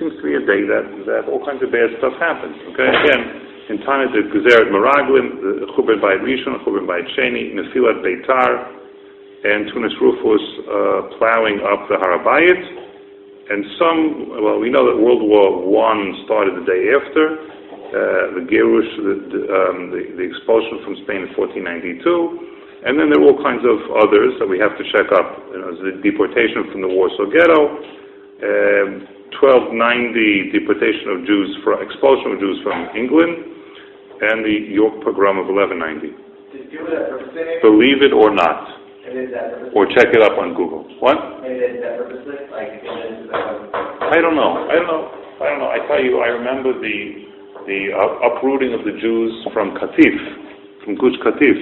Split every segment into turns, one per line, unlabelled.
seems to be a day that, that all kinds of bad stuff happens. Okay, again, in time the Gezeret Meraglim, Churban Bayit Rishon, Churban Bayit Sheni, Nefilat Beitar, and Turnus Rufus uh, plowing up the Harabayit. And some, well, we know that World War One started the day after. Uh, the Gerush, the, the, um, the, the expulsion from Spain in 1492. And then there are all kinds of others that we have to check up. You know, the deportation from the Warsaw Ghetto, um, 1290 deportation of Jews, for, expulsion of Jews from England, and the York pogrom of 1190. Believe it or not, or check it up on Google. What? I don't know. I don't know. I don't know. I tell you, I remember the the uh, uprooting of the Jews from Katif, from Gush Katif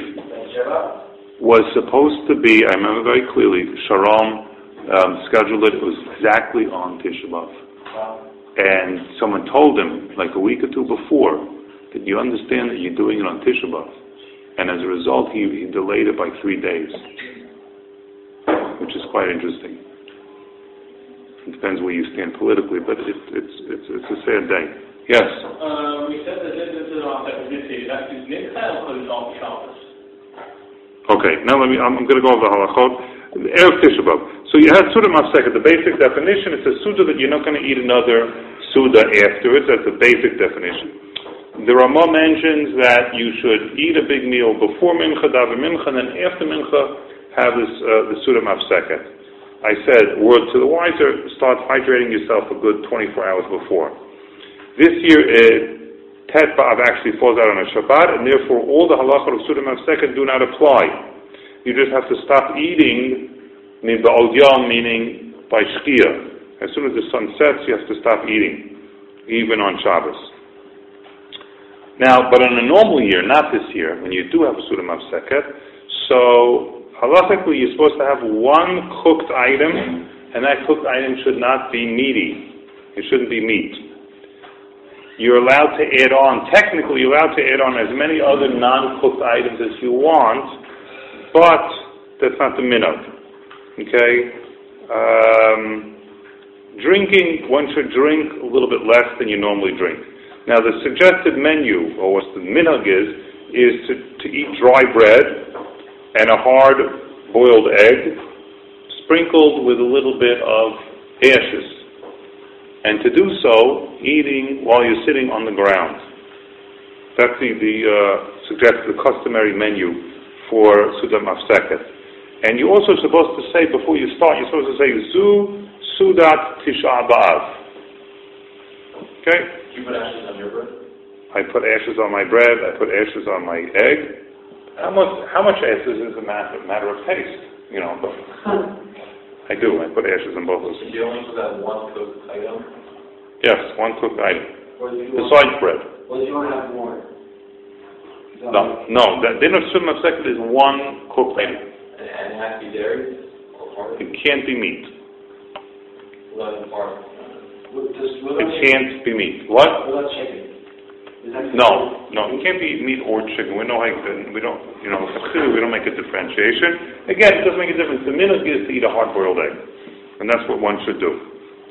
was supposed to be, I remember very clearly, Sharon um, scheduled it, it was exactly on Tisha B'Av. And someone told him, like a week or two before, that you understand that you're doing it on Tisha B'Av. And as a result, he, he delayed it by three days, which is quite interesting. It depends where you stand politically, but it, it's, it's, it's a sad day. Yes?
Uh, we said that this is on that is on Shabbos.
Okay, now let me, I'm, I'm going to go over the halachot. Erev Tisha So you have Suda Mafseket. The basic definition, it's a Suda that you're not going to eat another Suda afterwards. That's the basic definition. There are more mentions that you should eat a big meal before Mincha, Davar Mincha, and then after Mincha, have this, uh, the Suda Mafseket. I said, word to the wiser, start hydrating yourself a good 24 hours before. This year, it, Tet B'Av actually falls out on a Shabbat, and therefore all the halachot of Suda Mavseket do not apply. You just have to stop eating, mean Ba'od Yom, meaning by Shkia. As soon as the sun sets, you have to stop eating, even on Shabbos. Now, but in a normal year, not this year, when you do have a Suda Mavseket, so halachically you're supposed to have one cooked item, and that cooked item should not be meaty. It shouldn't be meat you're allowed to add on, technically, you're allowed to add on as many other non cooked items as you want, but that's not the minhag. Okay? Um, drinking, one should drink a little bit less than you normally drink. Now, the suggested menu, or what the minhag is, is to, to eat dry bread and a hard boiled egg sprinkled with a little bit of ashes and to do so eating while you're sitting on the ground. That's the, the uh, suggested customary menu for Suda Mafseket. And you're also supposed to say, before you start, you're supposed to say, Zu Sudat Tisha B'Av. Okay?
You put ashes on your bread?
I put ashes on my bread, I put ashes on my egg. How much, how much ashes is a matter, matter of taste, you know, but I do. I put ashes on both of them.
You only put that one cooked item?
Yes, one cooked item. Besides bread.
Well, you don't have more.
No, no. The dinner sunnah second is one cooked item.
It has to be dairy?
It can't be meat.
It
can't be meat. What?
Chicken?
No, no, it can't be meat or chicken. We know how we don't, you know, we don't make a differentiation. Again, it doesn't make a difference. The minhag is to eat a hard-boiled egg, and that's what one should do.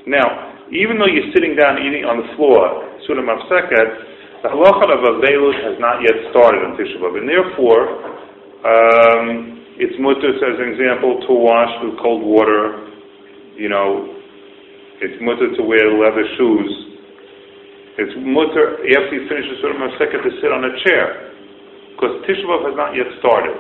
Now, even though you're sitting down eating on the floor, Sunnah Mafseket, the halacha of Avelut has not yet started on Tisha B'Av, and therefore, um, it's mutter, as an example, to wash with cold water. You know, it's mutter to wear leather shoes it's mutter after you finish the Surah Masechet to sit on a chair, because Tisha has not yet started.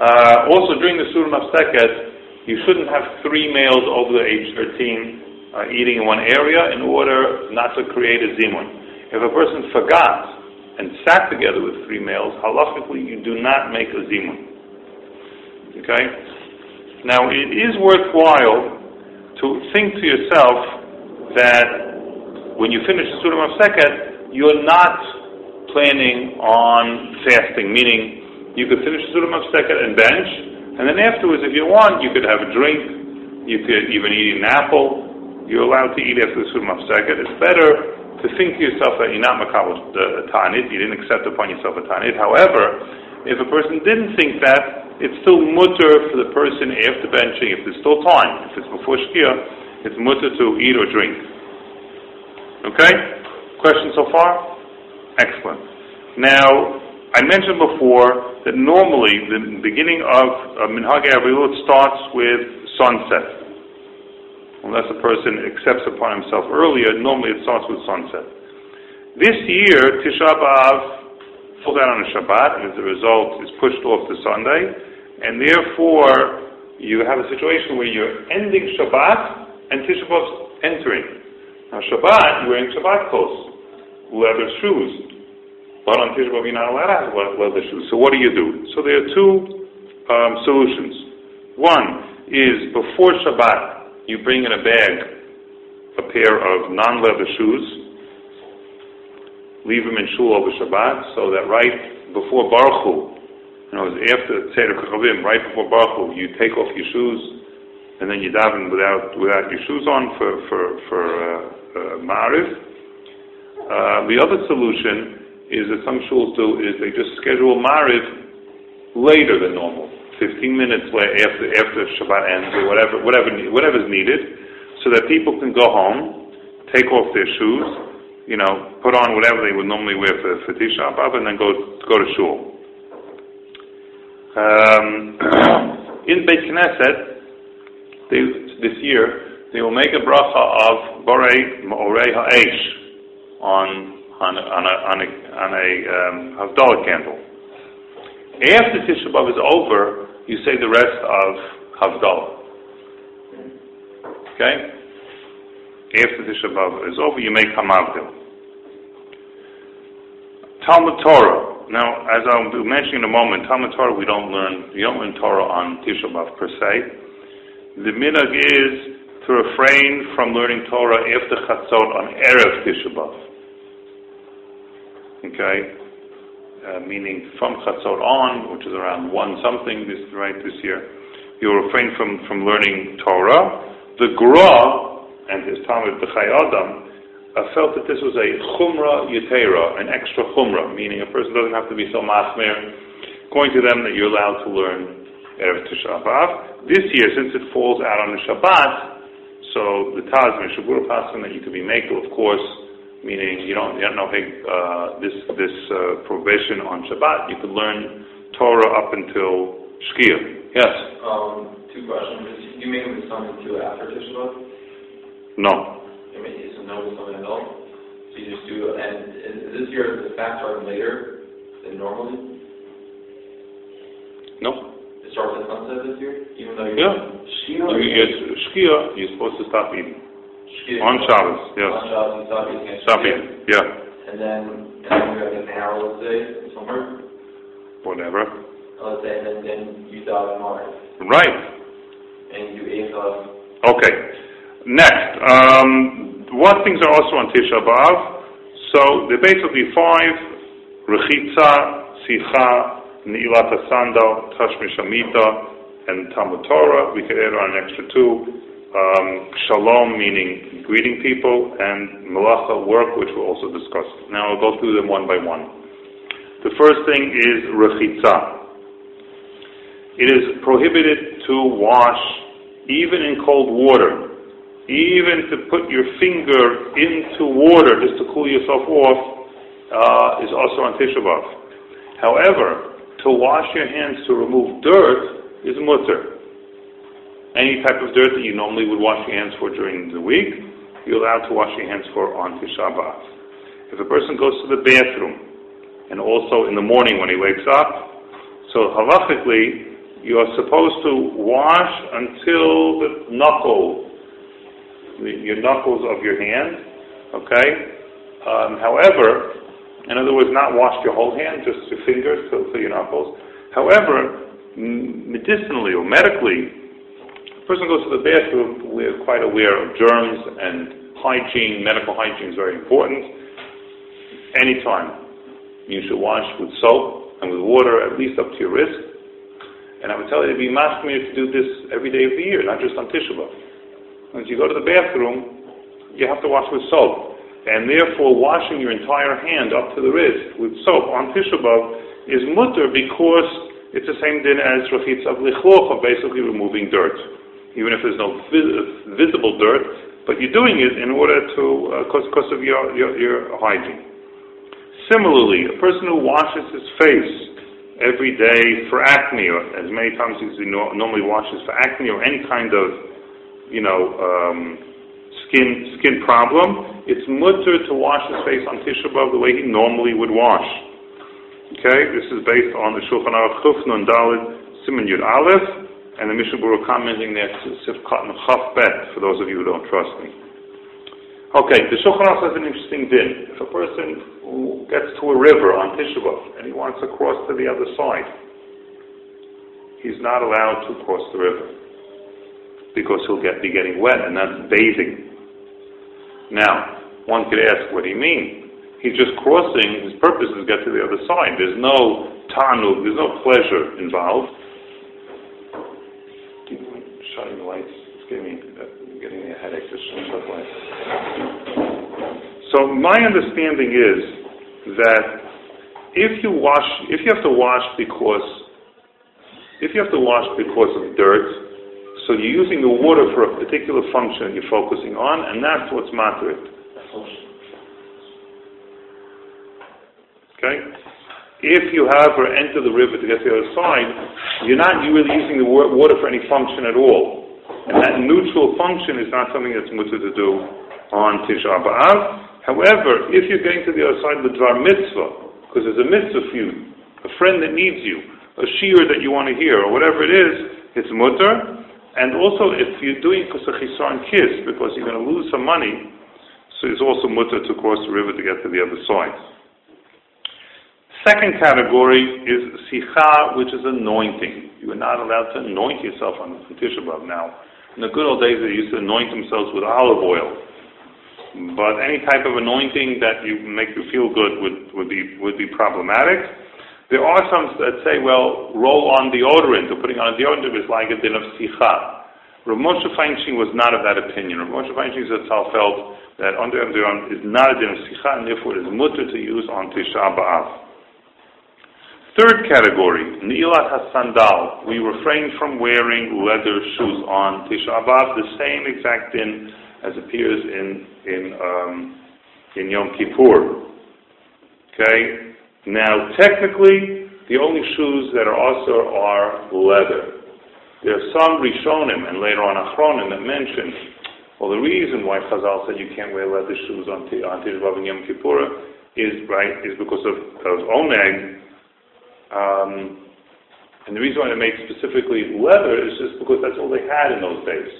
Uh, also, during the Surah Masechet, you shouldn't have three males over the age 13 uh, eating in one area in order not to create a zimun. If a person forgot and sat together with three males, halachically you do not make a zimun. Okay? Now, it is worthwhile to think to yourself that when you finish the Surah Mafseket, you're not planning on fasting, meaning you could finish the Surah Mafseket and bench, and then afterwards, if you want, you could have a drink, you could even eat an apple. You're allowed to eat after the Surah Mafseket. It's better to think to yourself that you're not makabel uh, tanit, you didn't accept upon yourself a tanit. However, if a person didn't think that, it's still mutter for the person after benching, if there's still time, if it's before Shkia, it's mutter to eat or drink. Okay? Question so far? Excellent. Now, I mentioned before that normally the beginning of uh, Minhag Avilut starts with sunset. Unless a person accepts upon himself earlier, normally it starts with sunset. This year, Tisha B'Av falls out on a Shabbat, and as a result is pushed off to Sunday, and therefore you have a situation where you're ending Shabbat and Tisha B'Av's entering. Now Shabbat, you're wearing Shabbat clothes, leather shoes. But on Tisha B'Av, you're not allowed to have leather shoes. So what do you do? So there are two um, solutions. One is before Shabbat, you bring in a bag a pair of non-leather shoes, leave them in shul over Shabbat, so that right before Baruch Hu, you know, after Seder Kachavim, right before Baruch Hu, you take off your shoes, and then you daven without without your shoes on for for for uh, uh, Ma'ariv. Uh, the other solution is that some shuls do is they just schedule Ma'ariv later than normal, 15 minutes after after Shabbat ends or whatever whatever whatever's needed, so that people can go home, take off their shoes, you know, put on whatever they would normally wear for, for Tisha B'Av and then go, go to shul. Um, in Beit Knesset, they, this year, they will make a bracha of Borei Ma'orei Ha'esh on, on, on a, on a, on a um, Havdalah candle. After Tisha B'Av is over, you say the rest of Havdalah. Okay? After Tisha B'Av is over, you make Hamavdil. Talmud Torah. Now, as I'll be mentioning in a moment, Talmud Torah we don't learn. We don't learn Torah on Tisha B'av per se. The minhag is to refrain from learning Torah after Chatzot on erev Tisha B'av. Okay, uh, meaning from Chatzot on, which is around one something this right this year. You'll refrain from from learning Torah. The Gra and his Talmud the Adam I felt that this was a chumra yetera, an extra chumra, meaning a person doesn't have to be so masmer, going to them that you're allowed to learn Erev Tisha B'Av. This year, since it falls out on the Shabbat, so the Taz Mishabura Pasan that you could be makel, of course, meaning you don't, you don't know uh, this this uh, prohibition on Shabbat. You could learn Torah up until Shkia. Yes.
Um, two questions. You make it something too after Tisha B'Av?
No
notice on an adult. So you just do, and is this year the fast starting later than normally?
No.
It starts at sunset this year, even though
you're yeah. Shkia. You, yes, Shkia, you're supposed to stop eating. Shkia. On Shabbos, yes.
On Shabbos, stop eating.
Stop yeah.
And then, and then you have an hour, let's say, somewhere.
Whatever.
Let's say, and then, then you stop at Mars.
Right.
And you ate off.
Okay. Next, um, what things are also on Tisha B'Av? So there are basically five: Rechitza, Sicha, Ni'ilat Sandal, Tashmish Amita, and Talmud Torah. We could add on an extra two. Um, shalom, meaning greeting people, and Malacha, work, which we'll also discuss. Now I'll go through them one by one. The first thing is Rechitza. It is prohibited to wash even in cold water even to put your finger into water just to cool yourself off uh, is also on Tisha B'Av. However, to wash your hands to remove dirt is mutter. Any type of dirt that you normally would wash your hands for during the week, you're allowed to wash your hands for on Tisha B'Av. If a person goes to the bathroom, and also in the morning when he wakes up, so halachically, you are supposed to wash until the knuckle the, your knuckles of your hand. Okay. Um, however, in other words, not wash your whole hand, just your fingers to, to your knuckles. However, medicinally or medically, person goes to the bathroom, we're quite aware of germs and hygiene. Medical hygiene is very important. Anytime, you should wash with soap and with water at least up to your wrist. And I would tell you to be mashmir to do this every day of the year, not just on Tisha B'Av. Once you go to the bathroom, you have to wash with soap. And therefore, washing your entire hand up to the wrist with soap on Tisha B'Av is mutter because it's the same din as rachitz of lichloch, of basically removing dirt. Even if there's no visible dirt, but you're doing it in order to, because uh, of your, your, your hygiene. Similarly, a person who washes his face every day for acne, or as many times as he normally washes for acne or any kind of, you know, um, skin skin problem, it's mutter to wash his face on Tisha B'av the way he normally would wash. Okay, this is based on the Shulchan Aruch Chuf Nun Dalid Simon Yud Aleph, and the Mishnah Berurah commenting there Sifkat and Chaf Bet, for those of you who don't trust me. Okay, the Shulchan Aruch has an interesting din. If a person gets to a river on Tisha and he wants to cross to the other side, he's not allowed to cross the river because he'll get, be getting wet, and that's bathing. Now, one could ask, what do you mean? He's just crossing, his purpose is to get to the other side. There's no tanug, there's no pleasure involved shutting the lights. It's giving me, getting me a headache just shut the lights. So my understanding is that if you wash, if you have to wash because, if you have to wash because of dirt, so you're using the water for a particular function you're focusing on, and that's what's matter. Okay? If you have or enter the river to get to the other side, you're not really using the water for any function at all. And that neutral function is not something that's mutter to do on Tisha B'Av. However, if you're getting to the other side the Dvar Mitzvah, because there's a mitzvah for you, a friend that needs you, a shear that you want to hear, or whatever it is, it's mutter. And also, if you're doing Kusachisa and Kiss, because you're going to lose some money, so it's also mutter to cross the river to get to the other side. Second category is sicha, which is anointing. You are not allowed to anoint yourself on Tisha B'av. Now, in the good old days, they used to anoint themselves with olive oil. But any type of anointing that you make you feel good would, would be would be problematic. There are some that say, well, roll on deodorant or putting on a deodorant is like a din of sicha. Rav Moshe Feinstein was not of that opinion. Rav Moshe Feinstein felt that under is not a din of sicha, and therefore it is mutter to use on Tisha B'Av. Third category, Ni'ilat HaSandal. We refrain from wearing leather shoes on Tisha B'Av, the same exact din as appears in, in, um, in Yom Kippur. Okay? Now, technically, the only shoes that are also are leather. There are some Rishonim and later on Achronim that mention, well, the reason why Chazal said you can't wear leather shoes on, on Tisha B'Av and Yom Kippur is, right, is because of, of Oneg, um, and the reason why they make specifically leather is just because that's all they had in those days.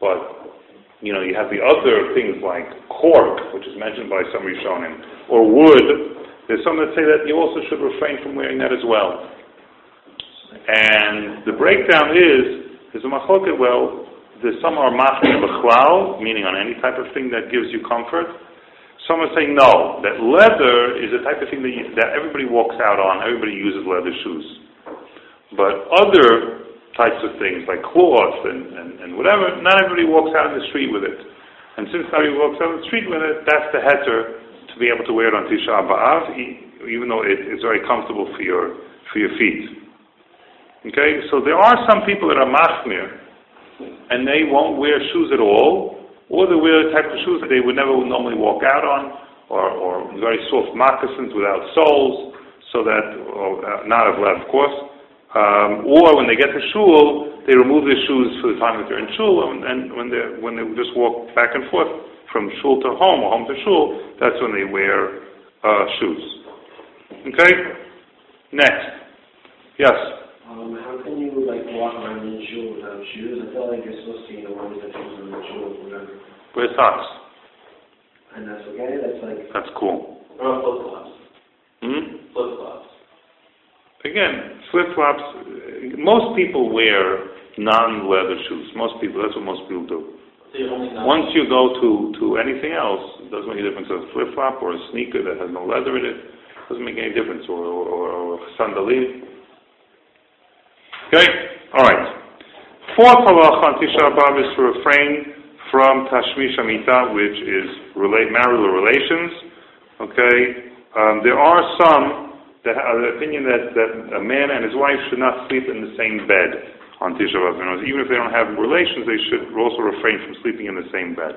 But, you know, you have the other things like cork, which is mentioned by some Rishonim, or wood. There's some that say that you also should refrain from wearing that as well. And the breakdown is, there's a machloket, well, there's some are machne b'chlal, meaning on any type of thing that gives you comfort, some are saying no, that leather is a type of thing that, you, that everybody walks out on, everybody uses leather shoes. But other types of things like cloth and, and, and whatever, not everybody walks out in the street with it. And since nobody walks out in the street with it, that's the heter to be able to wear it on Tisha B'Av, even though it, it's very comfortable for your, for your feet. Okay, so there are some people that are machmir, and they won't wear shoes at all, or they wear type of shoes that they would never normally walk out on, or, or very soft moccasins without soles, so that, or, uh, not of leather, of course. Um, or when they get to shul, they remove their shoes for the time that they're in shul, and, and when they when they just walk back and forth from shul to home or home to shul, that's when they wear uh, shoes. Okay. Next. Yes.
Um, how can you walk around
socks.
And that's okay. That's like.
That's cool.
Or flip flops.
Hmm?
Flip flops.
Again, flip flops. Most people wear non-leather shoes. Most people. That's what most people do. Once you go to to anything else, it doesn't make a difference. A flip flop or a sneaker that has no leather in it doesn't make any difference. Or or, or, or sandalim. Okay? Alright. Fourth halacha on Tisha B'Av is to refrain from Tashmish Amita, which is relate, marital relations. Okay? Um, there are some that have the opinion that, that a man and his wife should not sleep in the same bed. on Tisha B'Av. Even if they don't have relations, they should also refrain from sleeping in the same bed.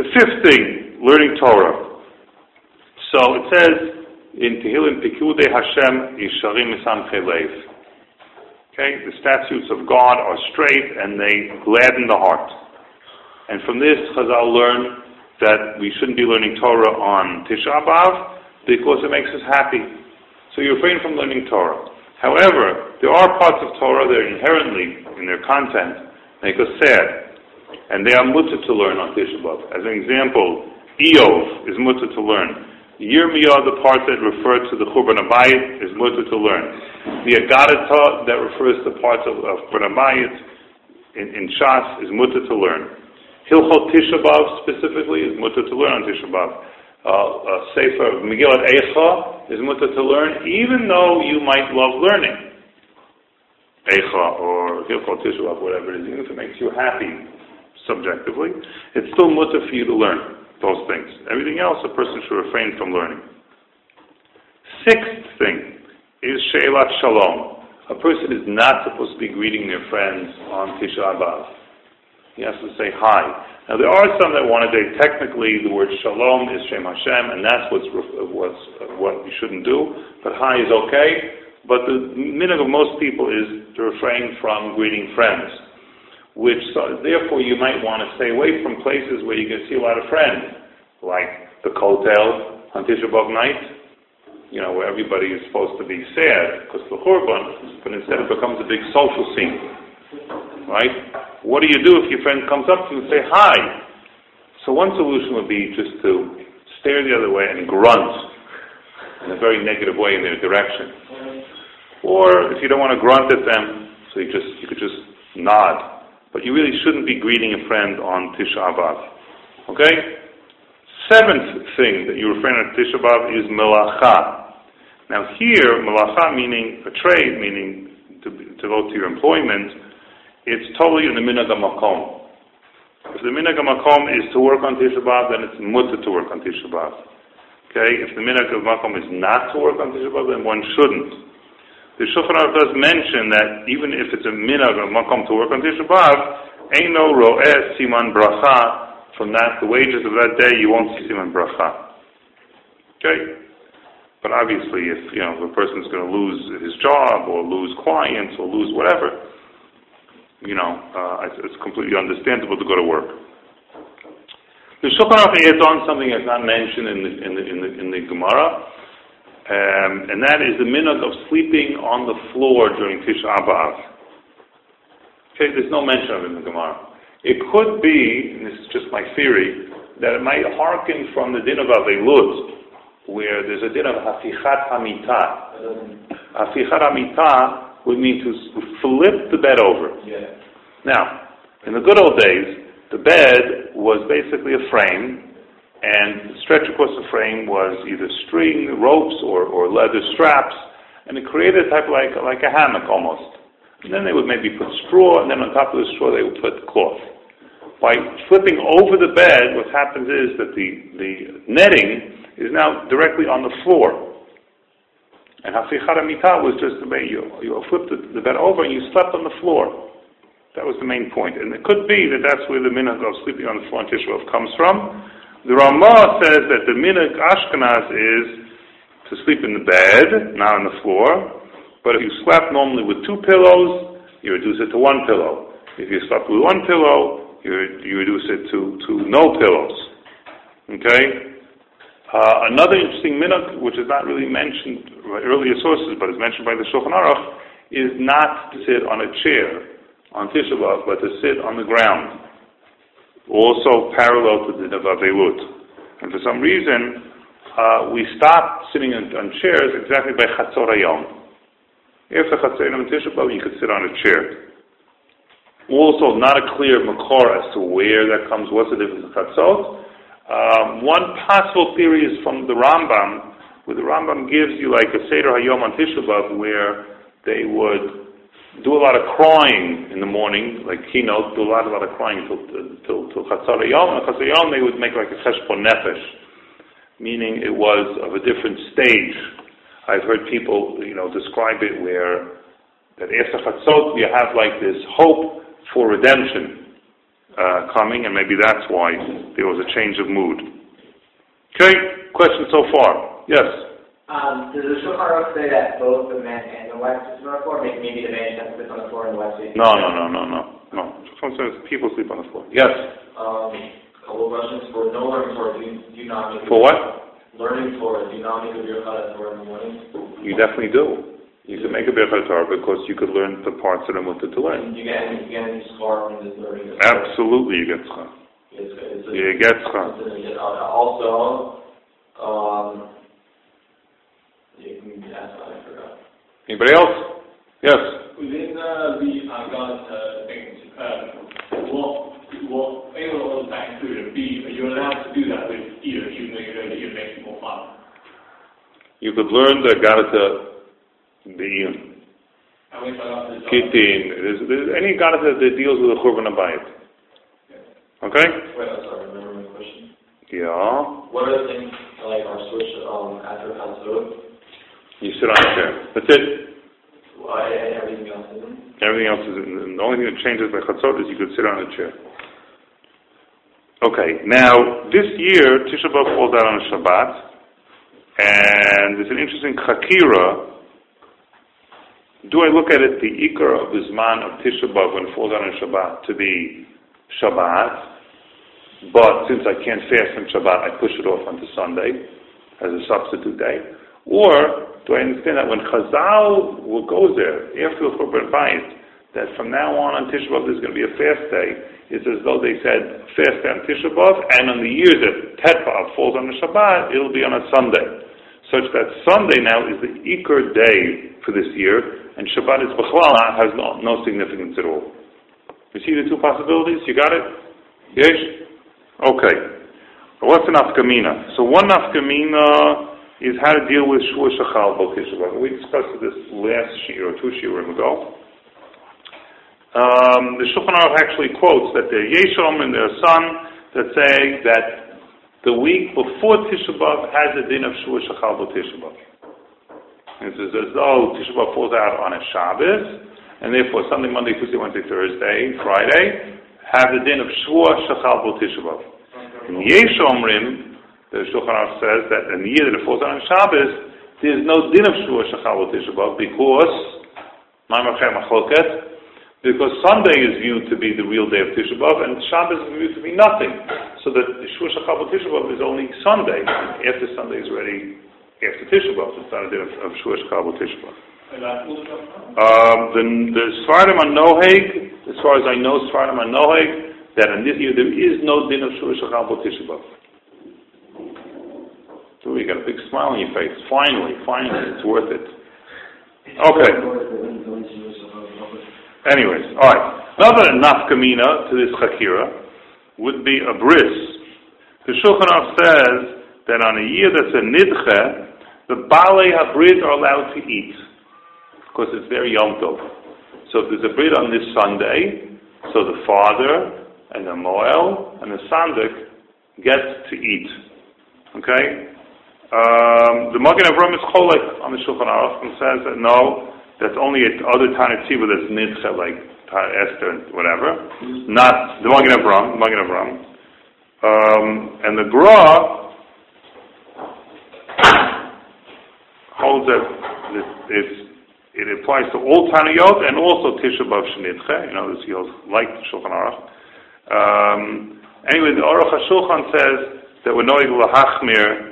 The fifth thing, learning Torah. So it says in Tehillim, Pikudei Hashem Yisharim Misamche Lev. Okay, the statutes of God are straight and they gladden the heart. And from this, Chazal learn that we shouldn't be learning Torah on Tisha B'Av because it makes us happy. So you refrain from learning Torah. However, there are parts of Torah that inherently, in their content, make us sad. And they are mutter to learn on Tisha B'Av. As an example, Eov is mutter to learn. Yirmiyah, the part that refers to the Churban Abayit, is mutter to learn. The Agadata that refers to parts of, of Abayit in, in Shas is mutter to learn. Hilchot Tisha B'Av specifically is mutter to learn on Tisha B'Av uh, Sefer Megillat Eicha is mutter to learn, even though you might love learning. Eicha or Hilchot Tishuvah, whatever it is, even if it makes you happy subjectively, it's still mutter for you to learn those things. Everything else, a person should refrain from learning. Sixth thing is She'elat Shalom. A person is not supposed to be greeting their friends on Tisha B'Av. He has to say hi. Now there are some that want to say technically the word shalom is Shem Hashem, and that's what's, what's what you shouldn't do. But hi is okay. But the minhag of most people is to refrain from greeting friends, which therefore you might want to stay away from places where you can see a lot of friends, like the Kotel on Tisha B'av night, you know, where everybody is supposed to be sad because the Churban, but instead it becomes a big social scene, right? What do you do if your friend comes up to you and say hi? So one solution would be just to stare the other way and grunt in a very negative way in their direction. Or if you don't want to grunt at them, so you just you could just nod. But you really shouldn't be greeting a friend on Tisha B'av. Okay? Seventh thing that you refrain on Tisha B'av is melacha. Now here, melacha meaning a trade, meaning to, to go to your employment, it's totally in the minhag makom. If the minhag makom is to work on Tisha B'av, then it's mutter to work on Tisha B'av. Okay, if the minhag of is not to work on Tisha B'av, then one shouldn't. The Shulchan Aruch does mention that even if it's a minhag of makom to work on Tisha B'av, no ro'eh siman bracha. From that, the wages of that day, you won't see siman bracha. Okay. But obviously, if you know if a person's going to lose his job or lose clients or lose whatever, you know, uh, it's, it's, completely understandable to go to work. The Shulchan Aruch adds on something that's not mentioned in the, in the, in the, in the Gemara, um, and that is the minhag of sleeping on the floor during Tisha B'Av. Okay, there's no mention of it in the Gemara. It could be, and this is just my theory, that it might hearken from the din of Avelut, where there's a din of Hafichat Hamitah. Hafichat Hamitah would mean to flip the bed over.
Yeah.
Now, in the good old days, the bed was basically a frame, and the stretch across the frame was either string, ropes, or, or leather straps, and it created a type like, like a hammock almost. And then they would maybe put straw, and then on top of the straw they would put cloth. By flipping over the bed, what happens is that the, the netting is now directly on the floor. And Hafichat Hamitah was just the way you, you flipped the, the bed over and you slept on the floor. That was the main point. And it could be that that's where the minhag of sleeping on the floor in Tishrov comes from. The Ramah says that the minhag Ashkenaz is to sleep in the bed, not on the floor. But if you slept normally with two pillows, you reduce it to one pillow. If you slept with one pillow, you, you reduce it to, to no pillows. Okay? Uh, another interesting minhag, which is not really mentioned by earlier sources, but is mentioned by the Shulchan Aruch, is not to sit on a chair on Tisha B'Av, but to sit on the ground, also parallel to the Navavelut. And for some reason, uh, we stopped sitting on, on, chairs exactly by Chatzor Hayom. After Chatzor Hayom Tisha you could sit on a chair. Also, not a clear makor as to where that comes. What's the difference in Chatzot? Um, one possible theory is from the Rambam, where the Rambam gives you like a Seder Hayom on Tisha B'Av, where they would do a lot of crying in the morning, like keynote, do a lot, a lot of crying till till till Chatzar. And Chatzar Hayom they would make like a Cheshbon Nefesh, meaning it was of a different stage. I've heard people, you know, describe it where that after Chatzot you have like this hope for redemption uh, coming, and maybe that's why there was a change of mood. Okay, question so far? Yes.
Um, does the Shulchan Aruch say that both the men and the wife sit on the floor? Maybe, maybe the man has to sit on the floor and the wife sits?
No, no, no, no, no, no. Shulchan says people sleep on the floor. Yes.
Um, couple of questions for no learning Torah. Do you, do you not make
For what?
learning Torah? Do you not make a birkat Torah in the morning?
You definitely do. You can make a Birchat Torah because you could learn the parts that are mutter to learn.
And you get any, you get any scar from this learning? of
Absolutely, you get schar.
It's, it's a,
You get schar.
it's a- uh, also, um, you can ask that, I forgot.
Anybody else? Yes.
Within uh, the Agan uh, things, um, what, what, A, what was that included? B, are you allowed to do that with either, even though you know that it makes it more fun?
You could learn the Garata Be'iyun.
And which I got to
Kittin. There's, there's any Garata that deals with the Churban Abayit. Okay?
Wait, I'm sorry, remember my question?
Yeah.
What are the things, like our switch, um, after Chatzot?
You sit on a chair. That's it.
Why, everything else isn't?
Everything else is, the only thing that changes by Chatzot is you could sit on a chair. Okay, now, this year, Tisha B'Av falls out on a Shabbat, and there's an interesting chakira. Do I look at it, the Iker of the Zman of Tisha B'Av when it falls out on Shabbat, to be Shabbat, but since I can't fast on Shabbat, I push it off onto Sunday as a substitute day? Or do I understand that when Chazal will go there after the Churban Bayit, that from now on on Tisha B'Av there's going to be a fast day, it's as though they said fast day on Tisha B'Av, and on the year that Tet falls on the Shabbat, it'll be on a Sunday. Such that Sunday now is the Iker day for this year, and Shabbat is B'chlal, has no, no significance at all. You see the two possibilities? You got it? Yes? Okay. What's an afkamina? So one afkamina is how to deal with Shua Shachal B'Tisha We discussed this last year or two years ago. Um, the Shulchan Aruch actually quotes that are Yeshom and their son that say that the week before Tisha B'Av has a din of Shua Shachal B'Tisha B'Av. It says as though Tisha B'Av falls out on a Shabbos, and therefore Sunday, Monday, Tuesday, Wednesday, Thursday, Friday, have the din of Shua Shachal B'Av. In Yeshomrim, the Shulchan Aruch says that in the year that it falls on Shabbos, there is no din of Shua Shachal B'Tisha B'Av because, because Sunday is viewed to be the real day of Tisha B'Av, and Shabbos is viewed to be nothing. So that Shua Shachal Tisha B'Av is only Sunday. After Sunday is already after Tisha B'Av. It's not a day of, of Shua Shachal Tisha B'Av.
And that's
Um, the the Sfardim on Noheg, as far as I know, Sfardim on Noheg, that in this year there is no din of Shua Shachal Tisha B'Av. Got a big smile on your face. Finally, finally, it's worth it. Okay. Anyways, all right. Another nafkamina to this chakira would be a bris. The Shulchan Aruch says that on a year that's a nidche, the balei habrid are allowed to eat because it's their yom tov. So if there's a brid on this Sunday, so the father and the moel and the sandik gets to eat. Okay. Um, the Magen Avram is cholek on the Shulchan Aruch and says that no, that's only at other Tanit Tziva that's nidche, like Esther and whatever. Not the Magen Avram, Magen Avram. Um, and the Gra holds that it, it applies to all Taniyot and also Tisha B'Av Shenidche. You know, this he holds like the Shulchan Aruch. Um, anyway, the Aruch HaShulchan says that we're knowing lahachmir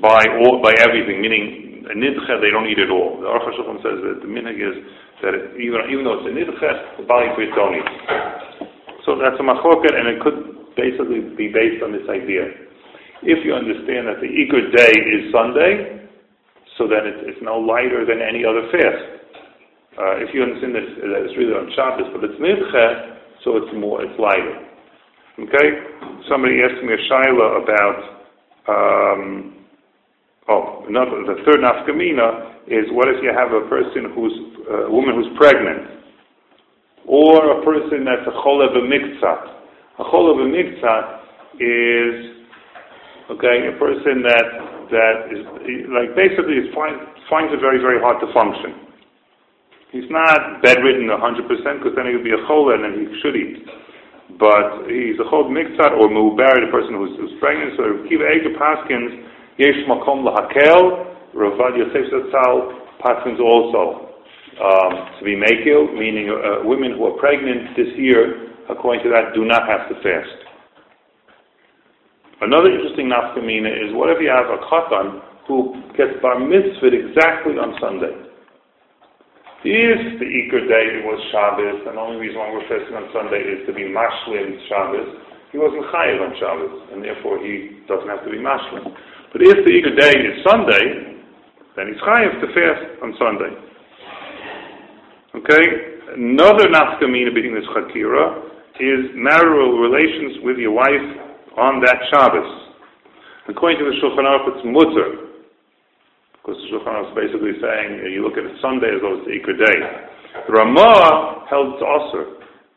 by all, by everything, meaning a nidche they don't eat at all. The Aruch HaShulchan says that the minhag is that even even though it's a nidche, the bali brit don't eat. So that's a machloket, and it could basically be based on this idea. If you understand that the Iker day is Sunday, so then it's, it's no lighter than any other fast. Uh, if you understand that, that it's really on Shabbos, but it's nidche, so it's more, it's lighter. Okay? Somebody asked me a shaila about, um, oh, another, the third nafkamina is what if you have a person who's, uh, a woman who's pregnant, or a person that's a cholev b'miktzat. A cholev b'miktzat is, okay, a person that, that is, like, basically is find, finds it very, very hard to function. He's not bedridden 100% because then he would be a chol and then he should eat. But he's a chol mixat or mubar, the person who's, who's pregnant. So Kiva Eger Paskins, yesh makom lahakel, Ravad Yosef Zatzal Paskins also um, to be makil, meaning uh, women who are pregnant this year, according to that, do not have to fast. Another interesting nafkamina is what if you have a katan who gets bar mitzvah exactly on Sunday? If the Iker day was Shabbos, and the only reason why we're fasting on Sunday is to be mashlim Shabbos, he wasn't chayiv on Shabbos, and therefore he doesn't have to be mashlim. But if the Iker day is Sunday, then he's chayiv to fast on Sunday. Okay? Another nafkamina between this chakira is marital relations with your wife on that Shabbos. According to the Shulchan Aruch, it's mutter. Because the Shulchan Aruch is basically saying, you look at it Sunday as though it's the Iker day. The Ramah held to Aser,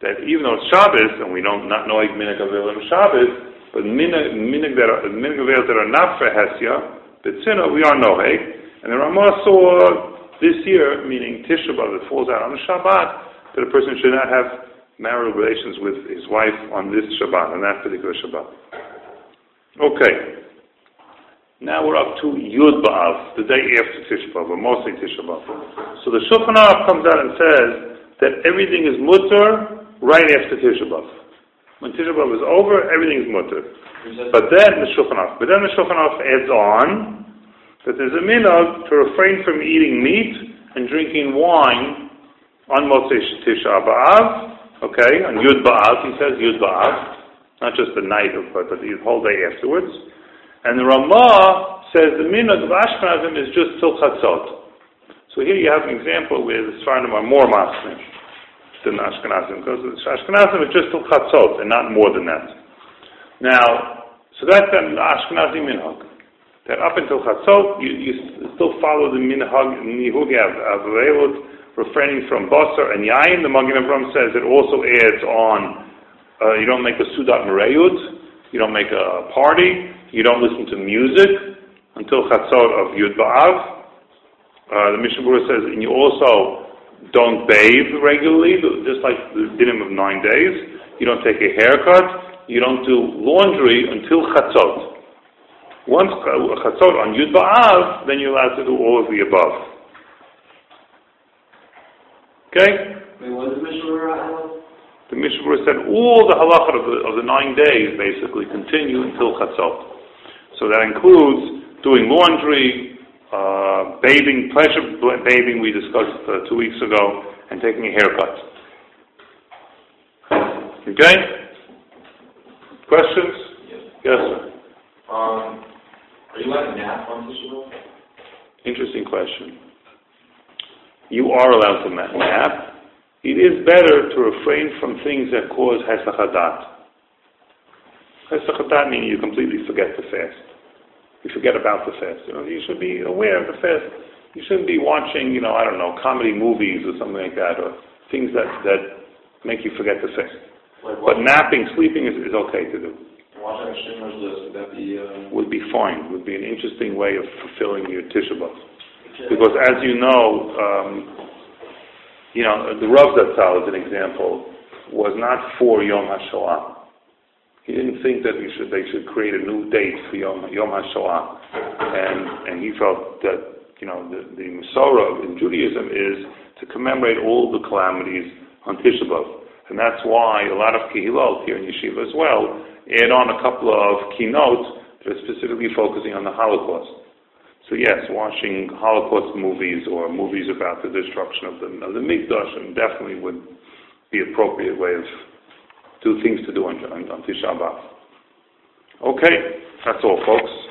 that even though it's Shabbos, and we don't not know Minig Avelim Shabbos, but Minig that are, not for Hesya, B'tzina, we are Noheg, and the Ramah saw this year, meaning Tisha B'Av, that falls out on the Shabbat, that a person should not have marital relations with his wife on this Shabbat, on that particular Shabbat. Okay. Now we're up to Yud B'Av, the day after Tisha B'Av, or mostly Tisha B'Av. So the Shulchan Aruch comes out and says that everything is mutter right after Tisha B'Av. When Tisha B'Av is over, everything is mutter. But then the Shulchan Aruch, but then the Shulchan Aruch adds on that there's a minhag to refrain from eating meat and drinking wine on Motzei Tisha B'Av, okay, on Yud B'Av, he says Yud B'Av, not just the night, but, but the whole day afterwards. And the Ramah says the minhag of Ashkenazim is just till Chatzot. So here you have an example where the Sfardim are more masking than Ashkenazim, because the Ashkenazim is just till Chatzot and not more than that. Now, so that's an Ashkenazi minhag. That up until Chatzot, you, you still follow the minhag, nihugi of Avelot, refraining from Basar and Yain. The Magen Avram says it also adds on, uh, you don't make a Sudat Mereyut, you don't make a party, you don't listen to music until Chatzot of Yud Ba'av. Uh, the Mishnah Berurah says, and you also don't bathe regularly, just like the dinim of nine days. You don't take a haircut. You don't do laundry until Chatzot. Once Chatzot on Yud Ba'av, then you're allowed to do all of the above. Okay?
Wait, what is the Mishnah Berurah?
The Mishnah said all the halacha of the, of the nine days basically continue until Chatzot. So that includes doing laundry, uh, bathing, pleasure bathing we discussed uh, two weeks ago, and taking a haircut. Okay? Questions?
Yes.
Yes, sir.
Um, are you allowed to nap on Tisha?
Interesting question. You are allowed to nap. It is better to refrain from things that cause hesachadat. Hesachadat meaning you completely forget to fast. You forget about the fast. You know, you should be aware of the fast. You shouldn't be watching, you know, I don't know, comedy movies or something like that, or things that that make you forget the fast.
Like
But napping, sleeping is, is okay to do.
watching a Schindler's List, would that be, uh,
Would be fine. Would be an interesting way of fulfilling your Tisha B'av. Because as you know, um, you know, the Rav Zatzal, as an example, was not for Yom HaShoah. He didn't think that should, they should create a new date for Yom, Yom HaShoah. And, and he felt that, you know, the, the Masorah in Judaism is to commemorate all the calamities on Tisha B'Av. And that's why a lot of Kehilot here in Yeshiva as well add on a couple of keynotes that are specifically focusing on the Holocaust. So yes, watching Holocaust movies or movies about the destruction of the, of the Mikdash definitely would be appropriate way of do things to do on, on, on Tisha B'Av. Okay, that's all, folks.